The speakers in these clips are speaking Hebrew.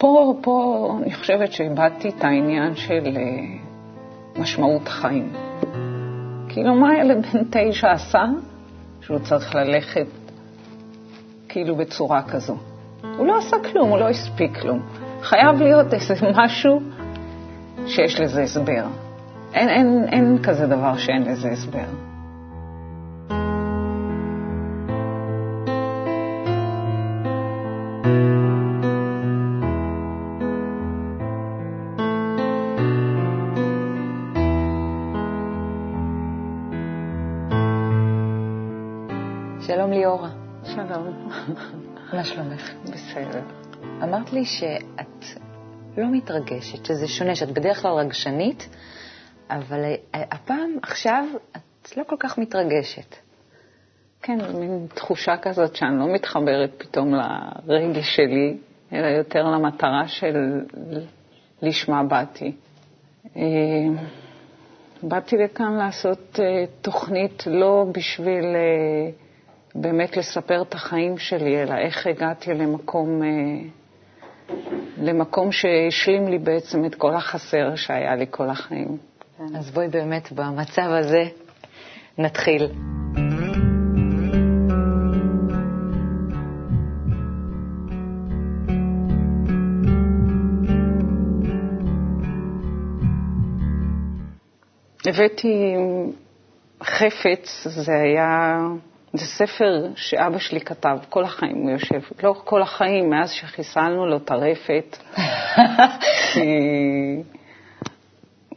פה, פה אני חושבת שאיבדתי את העניין של uh, משמעות החיים. כאילו, מה ילד בן תשע עשה שהוא צריך ללכת כאילו בצורה כזו? הוא לא עשה כלום, הוא לא הספיק כלום. חייב להיות איזה משהו שיש לזה הסבר. אין, אין, אין כזה דבר שאין לזה הסבר. בסדר. אמרת לי שאת לא מתרגשת, שזה שונה, שאת בדרך כלל רגשנית, אבל הפעם, עכשיו, את לא כל כך מתרגשת. כן, מין תחושה כזאת שאני לא מתחברת פתאום לרגש שלי, אלא יותר למטרה של לשמה באתי. אה, באתי לכאן לעשות אה, תוכנית לא בשביל אה, באמת לספר את החיים שלי, אלא איך הגעתי למקום, למקום שהשלים לי בעצם את כל החסר שהיה לי כל החיים. אז בואי באמת במצב הזה נתחיל. הבאתי חפץ, זה היה, זה ספר שאבא שלי כתב, כל החיים הוא יושב, לא כל החיים, מאז שחיסלנו לו את הרפת, כי,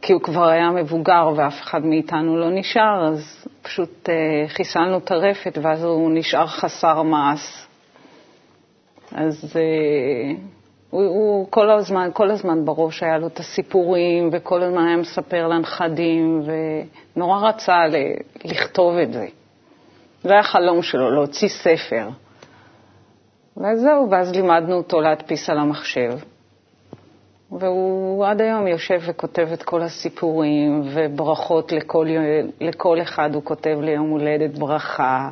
כי הוא כבר היה מבוגר ואף אחד מאיתנו לא נשאר, אז פשוט uh, חיסלנו את הרפת ואז הוא נשאר חסר מעש. אז uh, הוא, הוא כל הזמן, כל הזמן בראש היה לו את הסיפורים, וכל הזמן היה מספר לנכדים, ונורא רצה ל, לכתוב את זה. זה היה החלום שלו, להוציא ספר. וזהו, ואז לימדנו אותו להדפיס על המחשב. והוא עד היום יושב וכותב את כל הסיפורים, וברכות לכל, לכל אחד הוא כותב ליום הולדת ברכה.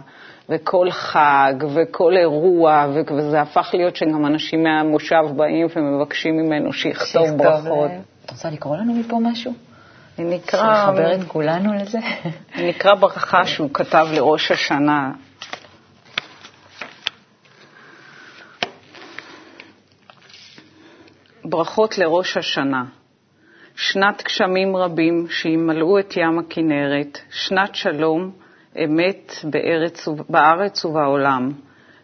וכל חג וכל אירוע, וזה הפך להיות שגם אנשים מהמושב באים ומבקשים ממנו שיכתוב ברכות. את רוצה לקרוא לנו מפה משהו? נקרא... לחבר את כולנו לזה? נקרא ברכה שהוא כתב לראש השנה. ברכות לראש השנה. שנת גשמים רבים שימלאו את ים הכנרת, שנת שלום, אמת בארץ, בארץ ובעולם.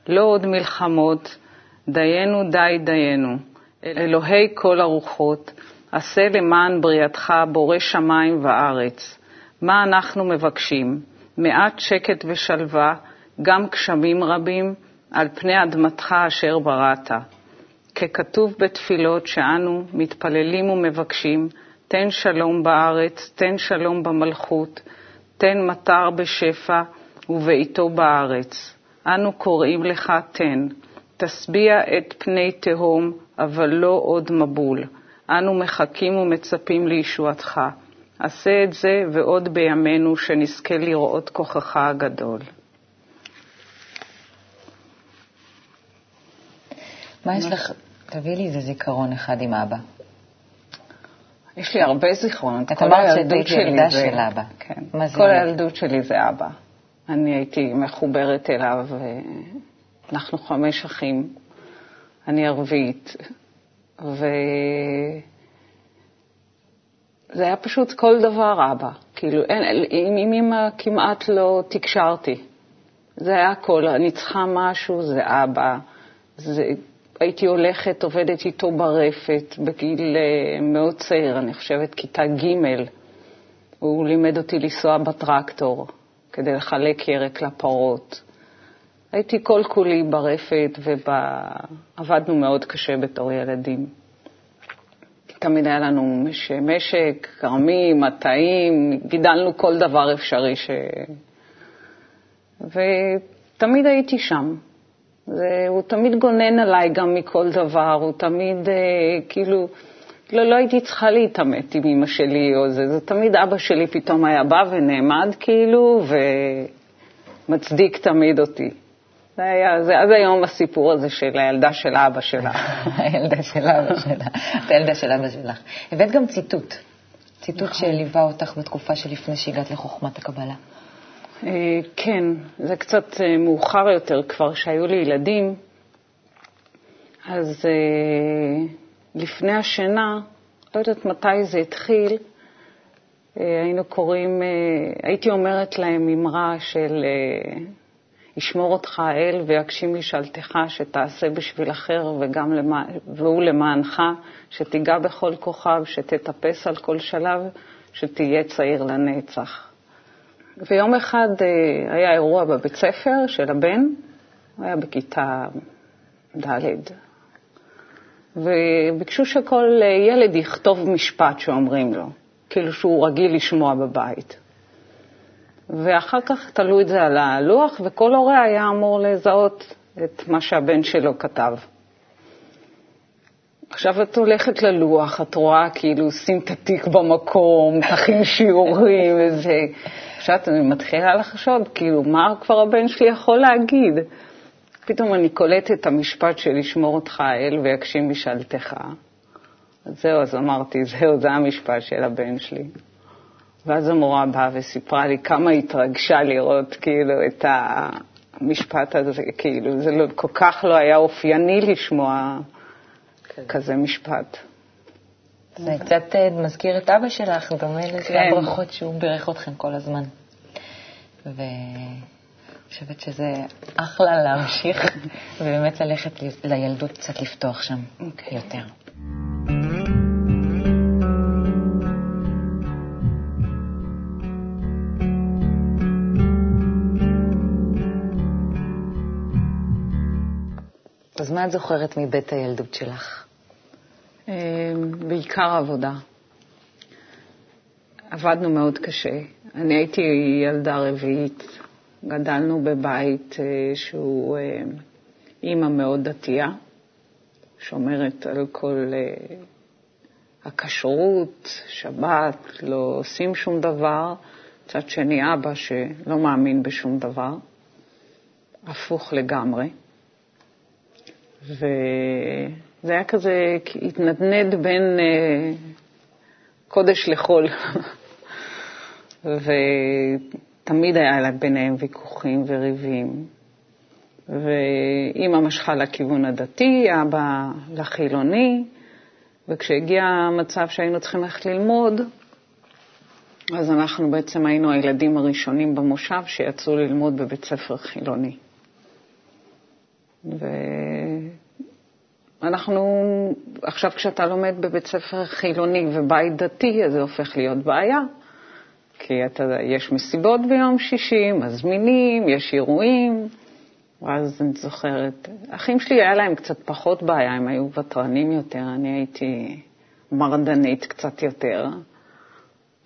לא עוד מלחמות, דיינו די דיינו. אלוהי כל הרוחות, עשה למען בריאתך בורא שמיים וארץ. מה אנחנו מבקשים? מעט שקט ושלווה, גם גשמים רבים, על פני אדמתך אשר בראת. ככתוב בתפילות שאנו מתפללים ומבקשים, תן שלום בארץ, תן שלום במלכות, תן מטר בשפע ובעיתו בארץ. אנו קוראים לך תן, תשביע את פני תהום, אבל לא עוד מבול. אנו מחכים ומצפים לישועתך. עשה את זה ועוד בימינו, שנזכה לראות כוחך הגדול. מה יש לך? תביאי לי איזה זיכרון אחד עם אבא. יש לי הרבה זיכרונות. את אמרת שאת ילדה של אבא. כן. כל הילדות שלי זה אבא. אני הייתי מחוברת אליו, אנחנו חמש אחים, אני ערבית, וזה היה פשוט כל דבר אבא. כאילו, אין, עם אמא כמעט לא תקשרתי. זה היה הכל, אני צריכה משהו, זה אבא. זה, הייתי הולכת, עובדת איתו ברפת בגיל uh, מאוד צעיר, אני חושבת כיתה ג', הוא לימד אותי לנסוע בטרקטור כדי לחלק ירק לפרות. הייתי כל כולי ברפת ועבדנו מאוד קשה בתור ילדים. תמיד היה לנו משק, כרמים, מטעים, גידלנו כל דבר אפשרי ש... ותמיד הייתי שם. הוא תמיד גונן עליי גם מכל דבר, הוא תמיד, אה, כאילו, לא, לא הייתי צריכה להתעמת עם אמא שלי או זה, זה תמיד אבא שלי פתאום היה בא ונעמד כאילו, ומצדיק תמיד אותי. זה היה, זה עד היום הסיפור הזה של הילדה של אבא שלה. הילדה של אבא שלה, את הילדה של אבא שלך. הבאת גם ציטוט, ציטוט נכון. שליווה אותך בתקופה שלפני שהגעת לחוכמת הקבלה. אה, כן, זה קצת אה, מאוחר יותר, כבר שהיו לי ילדים, אז אה, לפני השינה, לא יודעת מתי זה התחיל, היינו קוראים, הייתי אומרת להם אמרה של ישמור אותך האל ויגשים משאלתך, שתעשה בשביל אחר וגם למע... והוא למענך, שתיגע בכל כוכב, שתטפס על כל שלב, שתהיה צעיר לנצח. ויום אחד אה, היה אירוע בבית ספר של הבן, הוא היה בכיתה ד', וביקשו שכל ילד יכתוב משפט שאומרים לו, כאילו שהוא רגיל לשמוע בבית. ואחר כך תלו את זה על הלוח, וכל הורה היה אמור לזהות את מה שהבן שלו כתב. עכשיו את הולכת ללוח, את רואה כאילו שים את התיק במקום, תכין שיעורים וזה. עכשיו אני מתחילה לחשוד, כאילו, מה כבר הבן שלי יכול להגיד? פתאום אני קולטת את המשפט של לשמור אותך האל ויגשים משאלתך. אז זהו, אז אמרתי, זהו, זה המשפט של הבן שלי. ואז המורה באה וסיפרה לי כמה התרגשה לראות כאילו את המשפט הזה, כאילו זה לא, כל כך לא היה אופייני לשמוע כן. כזה משפט. זה קצת אה, מזכיר את אבא שלך, דומה לזה כן. הברכות שהוא בירך אתכם כל הזמן. ואני חושבת שזה אחלה להמשיך ובאמת ללכת לילדות קצת לפתוח שם okay. אוקיי. יותר. מה את זוכרת מבית הילדות שלך? אמ, בעיקר עבודה. עבדנו מאוד קשה. אני הייתי ילדה רביעית, גדלנו בבית אה, שהוא אה, אימא מאוד דתייה, שומרת על כל אה, הכשרות, שבת, לא עושים שום דבר. מצד שני, אבא שלא מאמין בשום דבר, הפוך לגמרי. וזה היה כזה, התנדנד בין אה, קודש לחול. ותמיד היה ביניהם ויכוחים וריבים. ואימא משכה לכיוון הדתי, אבא לחילוני, וכשהגיע המצב שהיינו צריכים ללכת ללמוד, אז אנחנו בעצם היינו הילדים הראשונים במושב שיצאו ללמוד בבית ספר חילוני. ואנחנו, עכשיו כשאתה לומד בבית ספר חילוני ובית דתי, אז זה הופך להיות בעיה. כי אתה, יש מסיבות ביום שישי, מזמינים, יש אירועים. ואז אני זוכרת, אחים שלי היה להם קצת פחות בעיה, הם היו ותרנים יותר, אני הייתי מרדנית קצת יותר.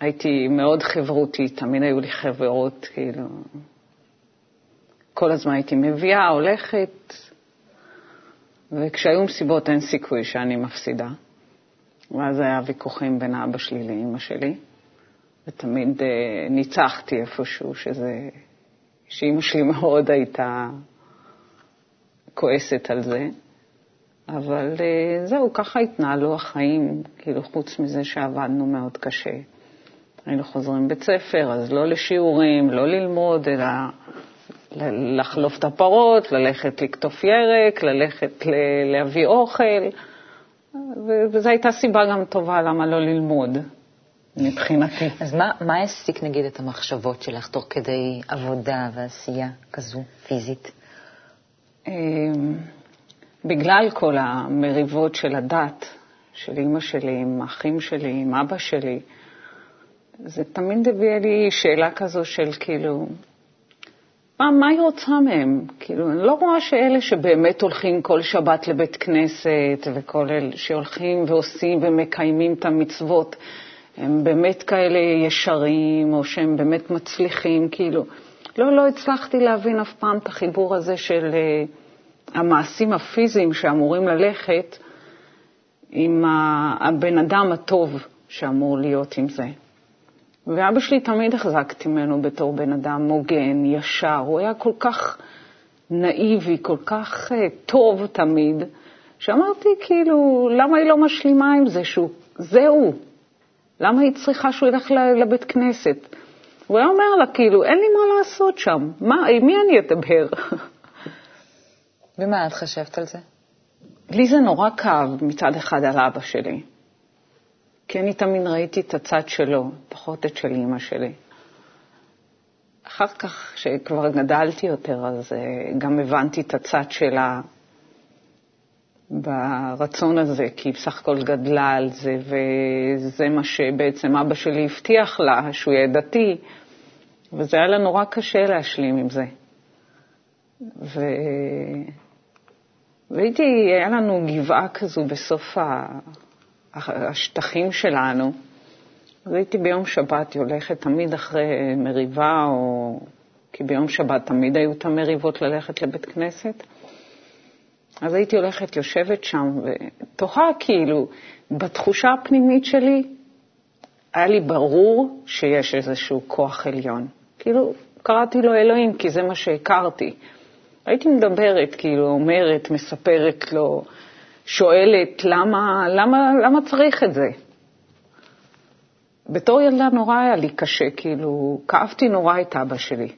הייתי מאוד חברותית, תמיד היו לי חברות, כאילו, כל הזמן הייתי מביאה, הולכת, וכשהיו מסיבות אין סיכוי שאני מפסידה. ואז היה ויכוחים בין אבא שלי לאימא שלי, ותמיד uh, ניצחתי איפשהו, שזה, שאימא שלי מאוד הייתה כועסת על זה. אבל uh, זהו, ככה התנהלו החיים, כאילו חוץ מזה שעבדנו מאוד קשה. היינו חוזרים בית ספר, אז לא לשיעורים, לא ללמוד, אלא לחלוף את הפרות, ללכת לקטוף ירק, ללכת להביא אוכל, וזו הייתה סיבה גם טובה למה לא ללמוד, מבחינתי. אז מה, מה העסיק נגיד את המחשבות שלך תוך כדי עבודה ועשייה כזו, פיזית? אמ, בגלל כל המריבות של הדת, של אימא שלי, עם האחים שלי, עם אבא שלי, זה תמיד הביא לי שאלה כזו של כאילו, מה, מה היא רוצה מהם? כאילו, אני לא רואה שאלה שבאמת הולכים כל שבת לבית כנסת, וכל אלה שהולכים ועושים ומקיימים את המצוות, הם באמת כאלה ישרים, או שהם באמת מצליחים, כאילו. לא, לא הצלחתי להבין אף פעם את החיבור הזה של uh, המעשים הפיזיים שאמורים ללכת עם הבן אדם הטוב שאמור להיות עם זה. ואבא שלי תמיד החזקתי ממנו בתור בן אדם הוגן, ישר, הוא היה כל כך נאיבי, כל כך uh, טוב תמיד, שאמרתי, כאילו, למה היא לא משלימה עם זה שהוא, זהו, למה היא צריכה שהוא ילך לבית כנסת? הוא היה אומר לה, כאילו, אין לי מה לעשות שם, מה, עם מי אני אדבר? ומה את חשבת על זה? לי זה נורא כאב מצד אחד על אבא שלי, כי אני תמיד ראיתי את הצד שלו, פחות את של אימא שלי. אחר כך, כשכבר גדלתי יותר, אז אה, גם הבנתי את הצד שלה ברצון הזה, כי היא בסך הכל גדלה על זה, וזה מה שבעצם אבא שלי הבטיח לה, שהוא יהיה דתי, וזה היה לה נורא קשה להשלים עם זה. ו... והייתי, היה לנו גבעה כזו בסוף השטחים שלנו, אז הייתי ביום שבת הולכת תמיד אחרי מריבה, או... כי ביום שבת תמיד היו את המריבות ללכת לבית כנסת. אז הייתי הולכת, יושבת שם, ותוהה כאילו, בתחושה הפנימית שלי, היה לי ברור שיש איזשהו כוח עליון. כאילו, קראתי לו אלוהים, כי זה מה שהכרתי. הייתי מדברת, כאילו, אומרת, מספרת לו, שואלת, למה, למה, למה צריך את זה? בתור ילדה נורא היה לי קשה, כאילו, כאבתי נורא את אבא שלי.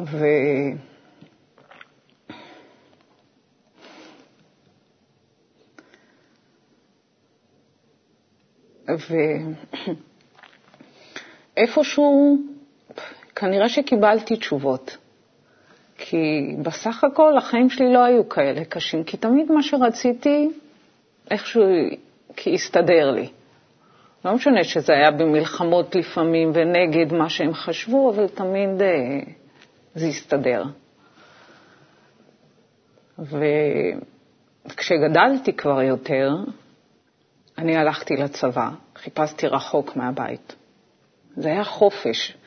ו... ואיפשהו, כנראה שקיבלתי תשובות. כי בסך הכל החיים שלי לא היו כאלה קשים, כי תמיד מה שרציתי, איכשהו כי הסתדר לי. לא משנה שזה היה במלחמות לפעמים ונגד מה שהם חשבו, אבל תמיד אה, זה הסתדר. וכשגדלתי כבר יותר, אני הלכתי לצבא, חיפשתי רחוק מהבית. זה היה חופש.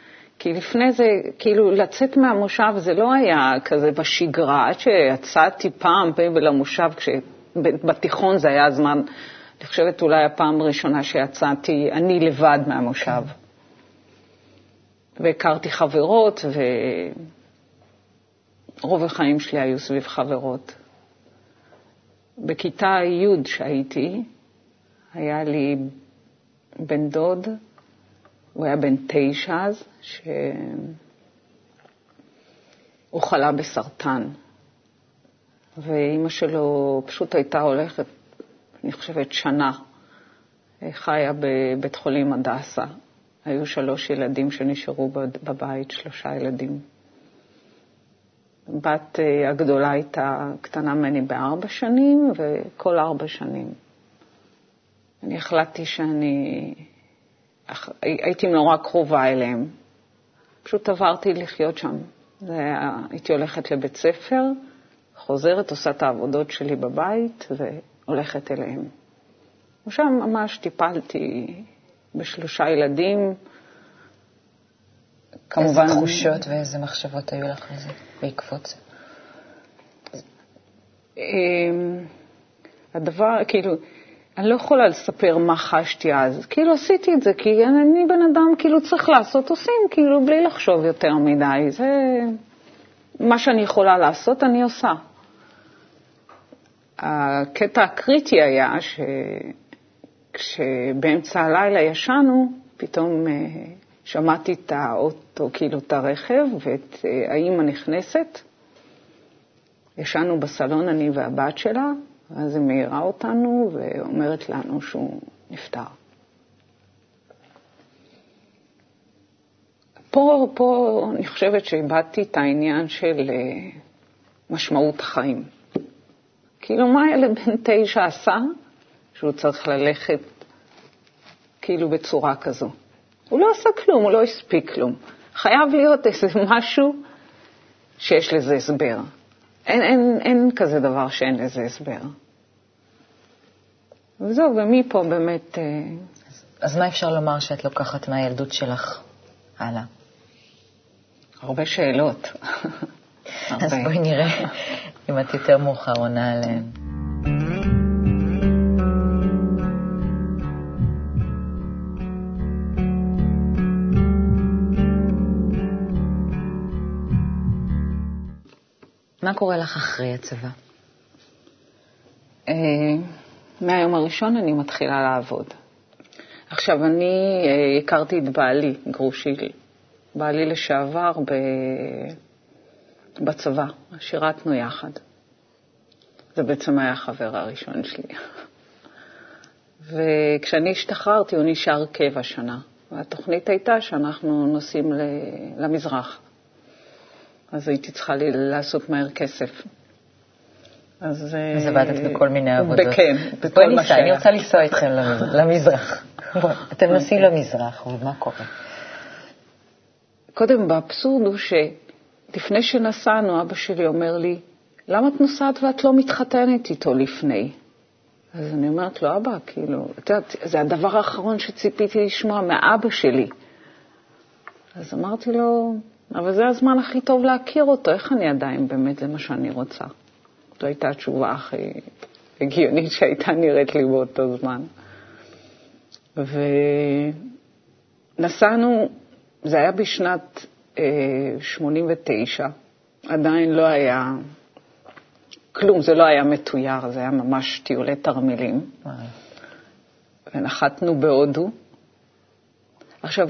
כי לפני זה, כאילו, לצאת מהמושב זה לא היה כזה בשגרה. עד שיצאתי פעם למושב, כשבתיכון זה היה הזמן, אני חושבת אולי הפעם הראשונה שיצאתי אני לבד מהמושב. והכרתי חברות, ורוב החיים שלי היו סביב חברות. בכיתה י' שהייתי, היה לי בן דוד, הוא היה בן תשע אז, שהוא חלה בסרטן. ואימא שלו פשוט הייתה הולכת, אני חושבת, שנה. חיה בבית חולים הדסה. היו שלוש ילדים שנשארו בבית, שלושה ילדים. בת אה, הגדולה הייתה קטנה ממני בארבע שנים, וכל ארבע שנים אני החלטתי שאני הייתי נורא קרובה אליהם. פשוט עברתי לחיות שם. היה, הייתי הולכת לבית ספר, חוזרת, עושה את העבודות שלי בבית והולכת אליהם. ושם ממש טיפלתי בשלושה ילדים. כמובן... איזה תחושות ואיזה מחשבות היו לך לזה בעקבות זה? אמ, הדבר, כאילו, אני לא יכולה לספר מה חשתי אז. כאילו עשיתי את זה, כי אני בן אדם, כאילו צריך לעשות, עושים, כאילו בלי לחשוב יותר מדי. זה מה שאני יכולה לעשות, אני עושה. הקטע הקריטי היה שכשבאמצע הלילה ישנו, פתאום אה, שמעתי את האוטו, כאילו את הרכב, ואת אה, האימא נכנסת. ישנו בסלון, אני והבת שלה, ואז היא מעירה אותנו ואומרת לנו שהוא נפטר. פה, פה אני חושבת שאיבדתי את העניין של אה, משמעות החיים. כאילו, מה ילד בן תשע עשה שהוא צריך ללכת כאילו בצורה כזו? הוא לא עשה כלום, הוא לא הספיק כלום. חייב להיות איזה משהו שיש לזה הסבר. אין, אין, אין כזה דבר שאין לזה הסבר. וזהו, ומפה באמת... אה, אז מה אפשר לומר שאת לוקחת מהילדות שלך הלאה? הרבה שאלות. אז בואי נראה אם את יותר מאוחר עונה עליהן. מה קורה לך אחרי הצבא? אה, מהיום הראשון אני מתחילה לעבוד. עכשיו, אני אה, הכרתי את בעלי, גרושי, בעלי לשעבר, ב... בצבא, שירתנו יחד. זה בעצם היה החבר הראשון שלי. וכשאני השתחררתי, הוא נשאר קבע שנה. והתוכנית הייתה שאנחנו נוסעים למזרח. אז הייתי צריכה לעשות מהר כסף. אז... אז עבדת אה, בכל מיני עבודות. כן, בכל מה שהיה. אני רוצה לנסוע איתכם למזרח. אתם נוסעים למזרח, ומה קורה? קודם, באבסורד הוא שלפני שנסענו, אבא שלי אומר לי, למה את נוסעת ואת לא מתחתנת איתו לפני? אז אני אומרת לו, אבא, כאילו, את יודעת, זה הדבר האחרון שציפיתי לשמוע מאבא שלי. אז אמרתי לו, אבל זה הזמן הכי טוב להכיר אותו, איך אני עדיין באמת, זה מה שאני רוצה. זו הייתה התשובה הכי הגיונית שהייתה נראית לי באותו זמן. ונסענו, זה היה בשנת אה, 89, עדיין לא היה כלום, זה לא היה מתויר, זה היה ממש טיולי תרמילים. ונחתנו בהודו. עכשיו,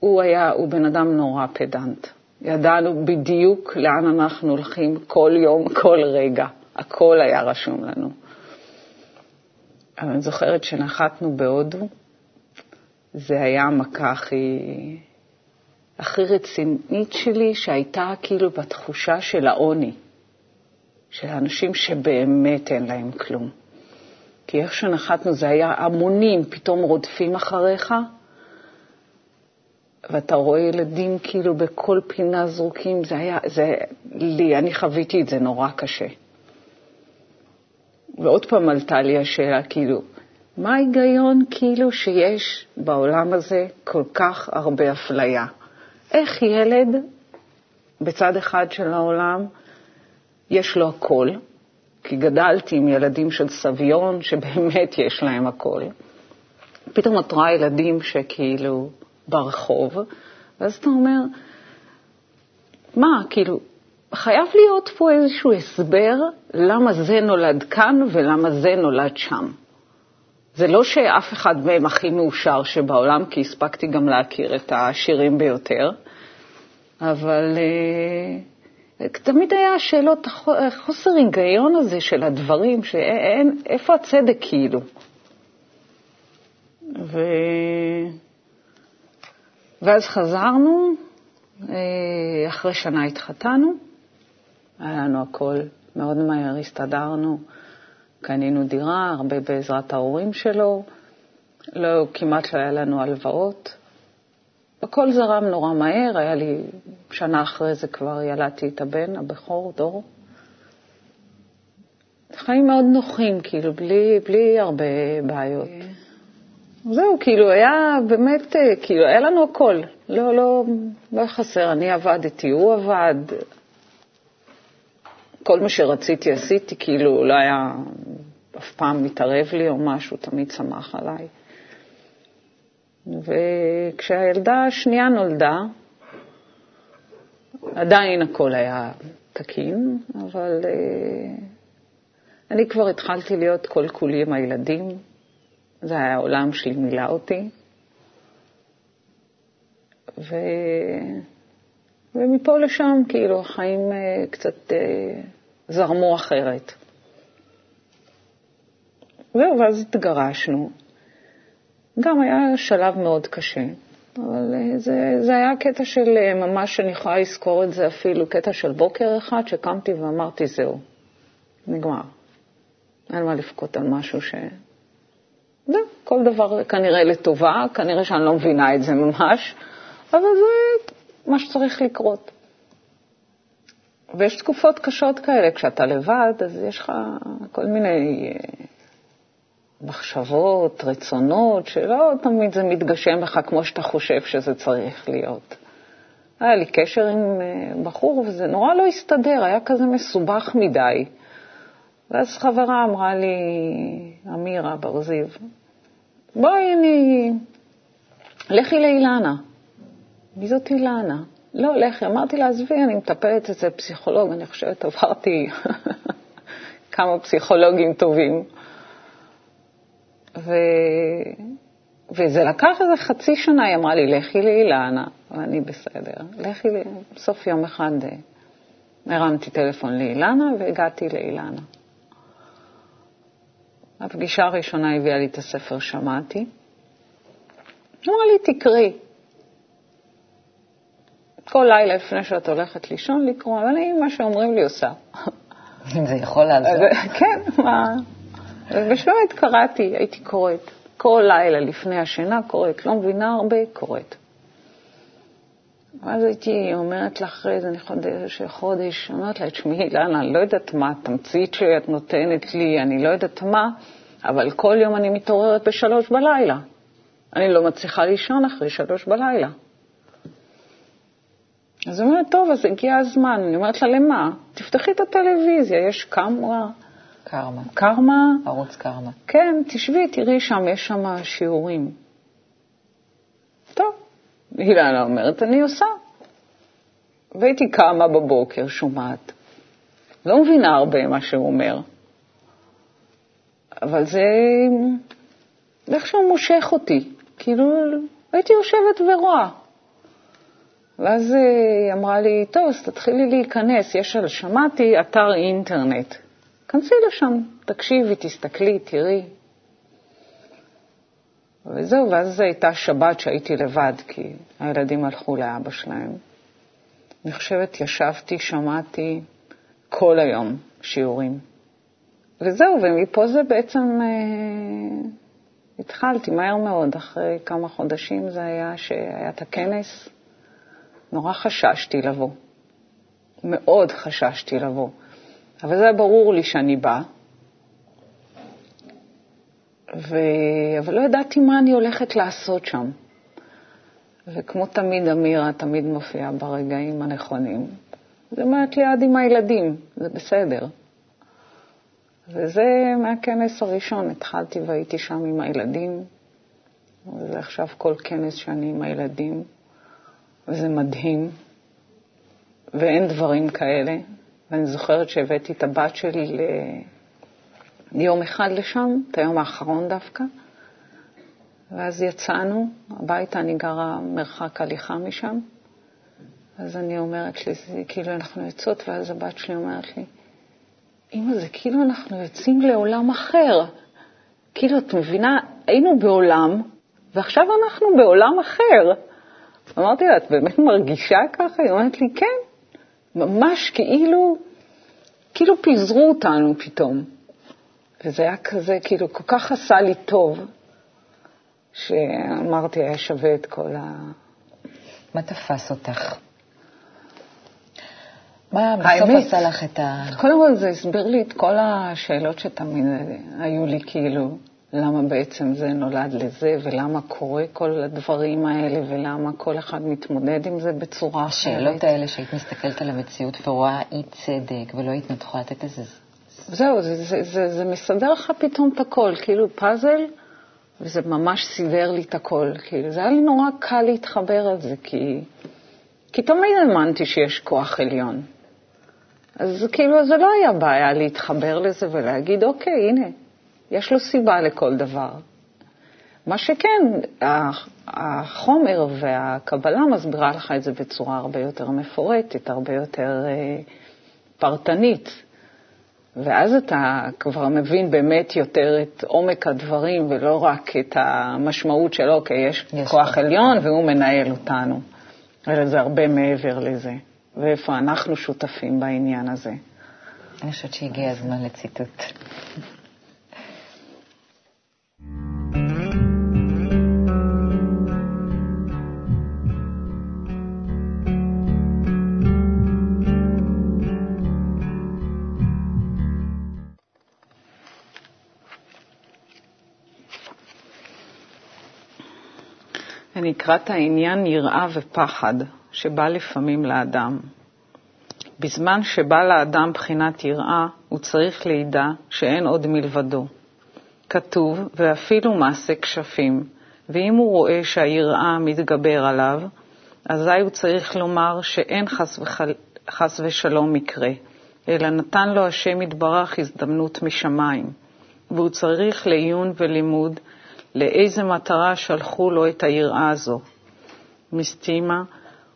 הוא היה, הוא בן אדם נורא פדנט. ידענו בדיוק לאן אנחנו הולכים כל יום, כל רגע. הכל היה רשום לנו. אבל אני זוכרת שנחתנו בהודו, זה היה המכה הכי, הכי רצינית שלי, שהייתה כאילו בתחושה של העוני. של אנשים שבאמת אין להם כלום. כי איך שנחתנו זה היה המונים פתאום רודפים אחריך, ואתה רואה ילדים כאילו בכל פינה זרוקים, זה היה, זה, לי, אני חוויתי את זה נורא קשה. ועוד פעם עלתה לי השאלה, כאילו, מה ההיגיון כאילו שיש בעולם הזה כל כך הרבה אפליה? איך ילד בצד אחד של העולם יש לו הכל, כי גדלתי עם ילדים של סביון, שבאמת יש להם הכל. פתאום את רואה ילדים שכאילו ברחוב, ואז אתה אומר, מה, כאילו, חייב להיות פה איזשהו הסבר למה זה נולד כאן ולמה זה נולד שם. זה לא שאף אחד מהם הכי מאושר שבעולם, כי הספקתי גם להכיר את העשירים ביותר, אבל uh, תמיד היה השאלות, חוסר היגיון הזה של הדברים, שאין, איפה הצדק כאילו? ו... ואז חזרנו, אה, אחרי שנה התחתנו, היה לנו הכל מאוד מהר, הסתדרנו, קנינו דירה, הרבה בעזרת ההורים שלו, לא, כמעט לא היה לנו הלוואות, הכל זרם נורא מהר, היה לי, שנה אחרי זה כבר ילדתי את הבן, הבכור, דור. חיים מאוד נוחים, כאילו, בלי, בלי הרבה בעיות. זהו, כאילו, היה באמת, כאילו, היה לנו הכל. לא, לא, לא חסר, אני עבדתי, הוא עבד. כל מה שרציתי עשיתי, כאילו, לא היה אף פעם מתערב לי או משהו, תמיד שמח עליי. וכשהילדה השנייה נולדה, עדיין הכל היה תקין, אבל uh, אני כבר התחלתי להיות כל כולי עם הילדים, זה היה העולם שלי מילא אותי. ו... ומפה לשם, כאילו, החיים uh, קצת uh, זרמו אחרת. זהו, ואז התגרשנו. גם היה שלב מאוד קשה, אבל אה, זה, זה היה קטע של אה, ממש, אני יכולה לזכור את זה אפילו, קטע של בוקר אחד שקמתי ואמרתי, זהו, נגמר. אין מה לבכות על משהו ש... זה, כל דבר כנראה לטובה, כנראה שאני לא מבינה את זה ממש, אבל זה מה שצריך לקרות. ויש תקופות קשות כאלה, כשאתה לבד, אז יש לך כל מיני אה, מחשבות, רצונות, שלא תמיד זה מתגשם לך כמו שאתה חושב שזה צריך להיות. היה לי קשר עם אה, בחור וזה נורא לא הסתדר, היה כזה מסובך מדי. ואז חברה אמרה לי, אמירה בר-זיו, בואי, אני... לכי לאילנה. מי זאת אילנה? לא, לכי. אמרתי לה, עזבי, אני מטפלת אצל פסיכולוג, אני חושבת, עברתי כמה פסיכולוגים טובים. ו... וזה לקח איזה חצי שנה, היא אמרה לי, לכי לאילנה, ואני בסדר. לכי, בסוף יום אחד אה, הרמתי טלפון לאילנה והגעתי לאילנה. הפגישה הראשונה הביאה לי את הספר שמעתי. אמרה לי, תקראי. כל לילה לפני שאת הולכת לישון לקרוא, ואני, מה שאומרים לי, עושה. אם זה יכול לעזור. כן, מה... ובאמת קראתי, הייתי קוראת. כל לילה לפני השינה קוראת. לא מבינה הרבה, קוראת. ואז הייתי אומרת לה אחרי איזה חודש, חודש, אומרת לה, תשמעי, אילנה, אני לא יודעת מה התמצית שאת נותנת לי, אני לא יודעת מה, אבל כל יום אני מתעוררת בשלוש בלילה. אני לא מצליחה לישון אחרי שלוש בלילה. אז היא אומרת, טוב, אז הגיע הזמן. אני אומרת לה, למה? תפתחי את הטלוויזיה, יש קמרה. קרמה. קרמה? ערוץ קרמה. כן, תשבי, תראי שם, יש שם שיעורים. אילנה אומרת, אני עושה. והייתי קמה בבוקר, שומעת. לא מבינה הרבה מה שהוא אומר, אבל זה איכשהו מושך אותי. כאילו, הייתי יושבת ורואה. ואז היא אמרה לי, טוב, אז תתחילי להיכנס, יש על, שמעתי, אתר אינטרנט. כנסי לשם, תקשיבי, תסתכלי, תראי. וזהו, ואז זו הייתה שבת שהייתי לבד, כי הילדים הלכו לאבא שלהם. אני חושבת, ישבתי, שמעתי כל היום שיעורים. וזהו, ומפה זה בעצם אה, התחלתי מהר מאוד, אחרי כמה חודשים זה היה שהיה את הכנס. נורא חששתי לבוא. מאוד חששתי לבוא. אבל זה היה ברור לי שאני באה. ו... אבל לא ידעתי מה אני הולכת לעשות שם. וכמו תמיד, אמירה תמיד מופיעה ברגעים הנכונים. היא אומרת לי, עד עם הילדים, זה בסדר. וזה מהכנס הראשון, התחלתי והייתי שם עם הילדים. וזה עכשיו כל כנס שאני עם הילדים. וזה מדהים, ואין דברים כאלה. ואני זוכרת שהבאתי את הבת שלי ליום אחד לשם, את היום האחרון דווקא, ואז יצאנו הביתה, אני גרה מרחק הליכה משם, אז אני אומרת לי, זה כאילו אנחנו יוצאות, ואז הבת שלי אומרת לי, אמא, זה כאילו אנחנו יוצאים לעולם אחר. כאילו, את מבינה, היינו בעולם, ועכשיו אנחנו בעולם אחר. אמרתי לה, את באמת מרגישה ככה? היא אומרת לי, כן, ממש כאילו, כאילו פיזרו אותנו פתאום. וזה היה כזה, כאילו, כל כך עשה לי טוב, שאמרתי, היה שווה את כל ה... מה תפס אותך? מה בסוף עשה לך את ה... קודם כל זה הסביר לי את כל השאלות שתמיד היו לי, כאילו, למה בעצם זה נולד לזה, ולמה קורה כל הדברים האלה, ולמה כל אחד מתמודד עם זה בצורה אחרת. השאלות האלה שהיית מסתכלת על המציאות ורואה אי צדק, ולא היית יכולה לתת איזה... זהו, זה, זה, זה, זה מסדר לך פתאום את הכל, כאילו פאזל, וזה ממש סידר לי את הכל. כאילו, זה היה לי נורא קל להתחבר על זה, כי, כי תמיד האמנתי שיש כוח עליון. אז כאילו, זה לא היה בעיה להתחבר לזה ולהגיד, אוקיי, הנה, יש לו סיבה לכל דבר. מה שכן, החומר והקבלה מסבירה לך את זה בצורה הרבה יותר מפורטת, הרבה יותר אה, פרטנית. ואז אתה כבר מבין באמת יותר את עומק הדברים, ולא רק את המשמעות של, אוקיי, יש, יש כוח עליון והוא מנהל אותנו, אלא זה הרבה מעבר לזה. ואיפה אנחנו שותפים בעניין הזה. אני חושבת שהגיע הזמן לציטוט. את העניין יראה ופחד שבא לפעמים לאדם. בזמן שבא לאדם בחינת יראה, הוא צריך לידע שאין עוד מלבדו. כתוב, ואפילו מעשה כשפים, ואם הוא רואה שהיראה מתגבר עליו, אזי הוא צריך לומר שאין חס, וחל... חס ושלום מקרה, אלא נתן לו השם יתברך הזדמנות משמיים, והוא צריך לעיון ולימוד לאיזה מטרה שלחו לו את היראה הזו. מסתימה,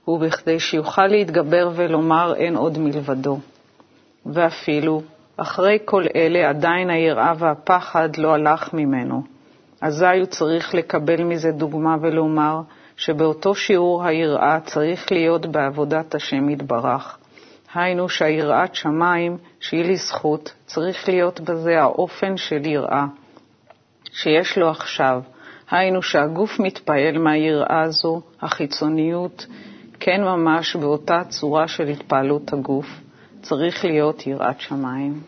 ובכדי שיוכל להתגבר ולומר אין עוד מלבדו. ואפילו, אחרי כל אלה עדיין היראה והפחד לא הלך ממנו. אזי הוא צריך לקבל מזה דוגמה ולומר שבאותו שיעור היראה צריך להיות בעבודת השם יתברך. היינו שהיראת שמיים, שהיא לי זכות, צריך להיות בזה האופן של יראה שיש לו עכשיו. היינו שהגוף מתפעל מהיראה הזו, החיצוניות, כן ממש באותה צורה של התפעלות הגוף. צריך להיות יראת שמיים.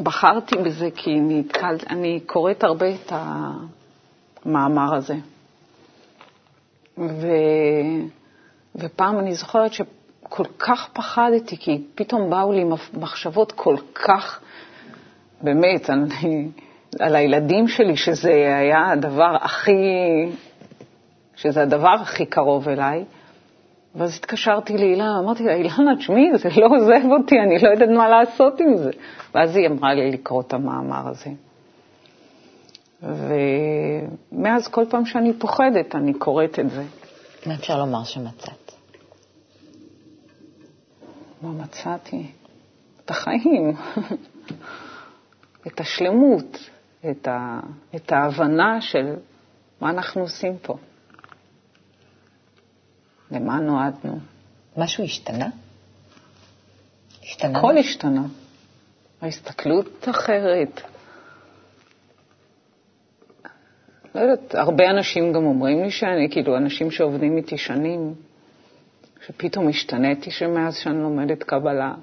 בחרתי בזה כי נתקל, אני קוראת הרבה את המאמר הזה. ו, ופעם אני זוכרת שכל כך פחדתי, כי פתאום באו לי מחשבות כל כך, באמת, אני, על הילדים שלי, שזה היה הדבר הכי, שזה הדבר הכי קרוב אליי. ואז התקשרתי לאילנה, אמרתי לה, אילנה, תשמעי, זה לא עוזב אותי, אני לא יודעת מה לעשות עם זה. ואז היא אמרה לי לקרוא את המאמר הזה. ומאז כל פעם שאני פוחדת, אני קוראת את זה. מה אפשר לומר שמצאת? מה מצאתי? את החיים, את השלמות, את, ה, את ההבנה של מה אנחנו עושים פה. למה נועדנו? משהו השתנה? השתנה? הכל השתנה. ההסתכלות אחרת. לא יודעת, הרבה אנשים גם אומרים לי שאני, כאילו, אנשים שעובדים איתי שנים, שפתאום השתניתי שמאז שאני לומדת קבלה.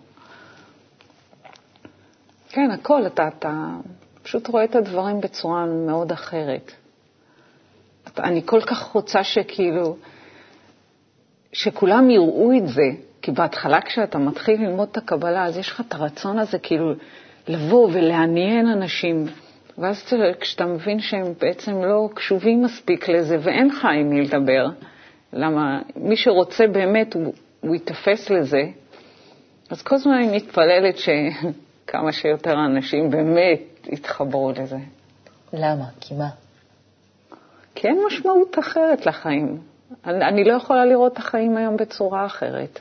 כן, הכל, אתה, אתה פשוט רואה את הדברים בצורה מאוד אחרת. אני כל כך רוצה שכאילו, שכולם יראו את זה, כי בהתחלה כשאתה מתחיל ללמוד את הקבלה, אז יש לך את הרצון הזה כאילו לבוא ולעניין אנשים, ואז כשאתה מבין שהם בעצם לא קשובים מספיק לזה ואין לך עם מי לדבר, למה מי שרוצה באמת, הוא, הוא ייתפס לזה, אז כל הזמן אני מתפללת שכמה שיותר אנשים באמת יתחברו לזה. למה? כי מה? כי אין משמעות אחרת לחיים. אני, אני לא יכולה לראות את החיים היום בצורה אחרת.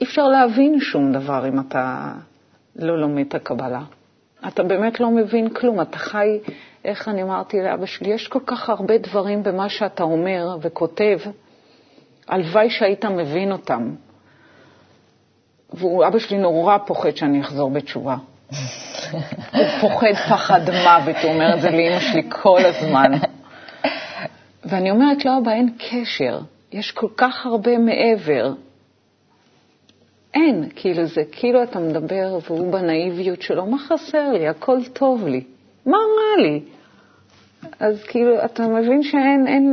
אי אפשר להבין שום דבר אם אתה לא לומד את הקבלה. אתה באמת לא מבין כלום, אתה חי, איך אני אמרתי לאבא שלי, יש כל כך הרבה דברים במה שאתה אומר וכותב, הלוואי שהיית מבין אותם. ואבא שלי נורא פוחד שאני אחזור בתשובה. הוא פוחד פחד מוות, הוא אומר את זה לאמא שלי כל הזמן. ואני אומרת לו, אבא, אין קשר, יש כל כך הרבה מעבר. אין, כאילו זה, כאילו אתה מדבר והוא בנאיביות שלו, מה חסר לי? הכל טוב לי. מה רע לי? אז כאילו, אתה מבין שאין, אין,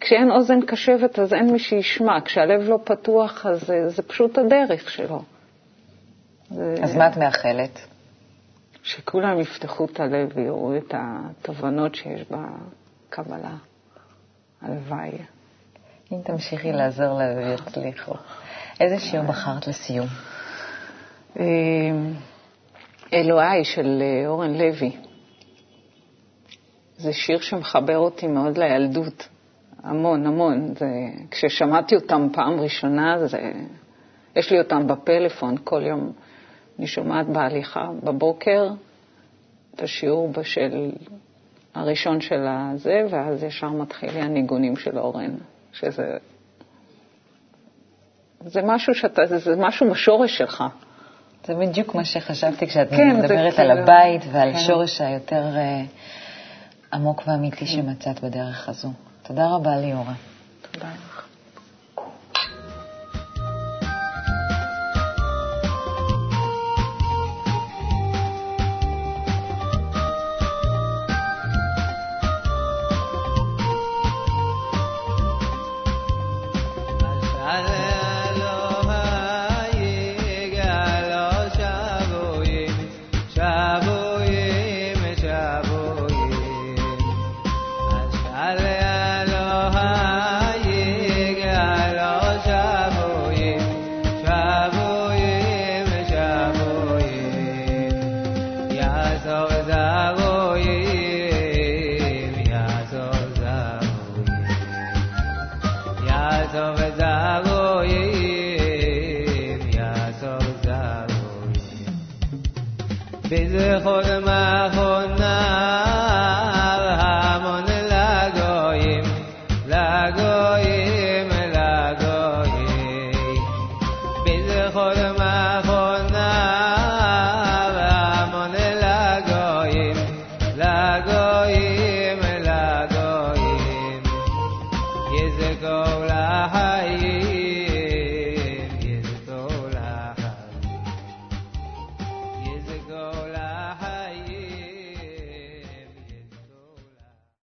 כשאין אוזן קשבת אז אין מי שישמע, כשהלב לא פתוח אז זה, זה פשוט הדרך שלו. אז מה את מאחלת? שכולם יפתחו את הלב ויראו את התובנות שיש בקבלה. הלוואי. אם תמשיכי לעזור לה ויצליחו. איזה שיר בחרת לסיום? אה, אלוהי של אה, אורן לוי. זה שיר שמחבר אותי מאוד לילדות, המון, המון. זה, כששמעתי אותם פעם ראשונה, זה, יש לי אותם בפלאפון, כל יום אני שומעת בהליכה בבוקר את השיעור בשל הראשון של הזה, ואז ישר מתחילים הניגונים של אורן, שזה זה משהו, שאתה, זה משהו בשורש שלך. זה בדיוק מה שחשבתי כשאת כן, מדברת על כאילו... הבית ועל כן. שורש היותר uh, עמוק ואמיתי שמצאת בדרך הזו. תודה רבה ליאורה. תודה.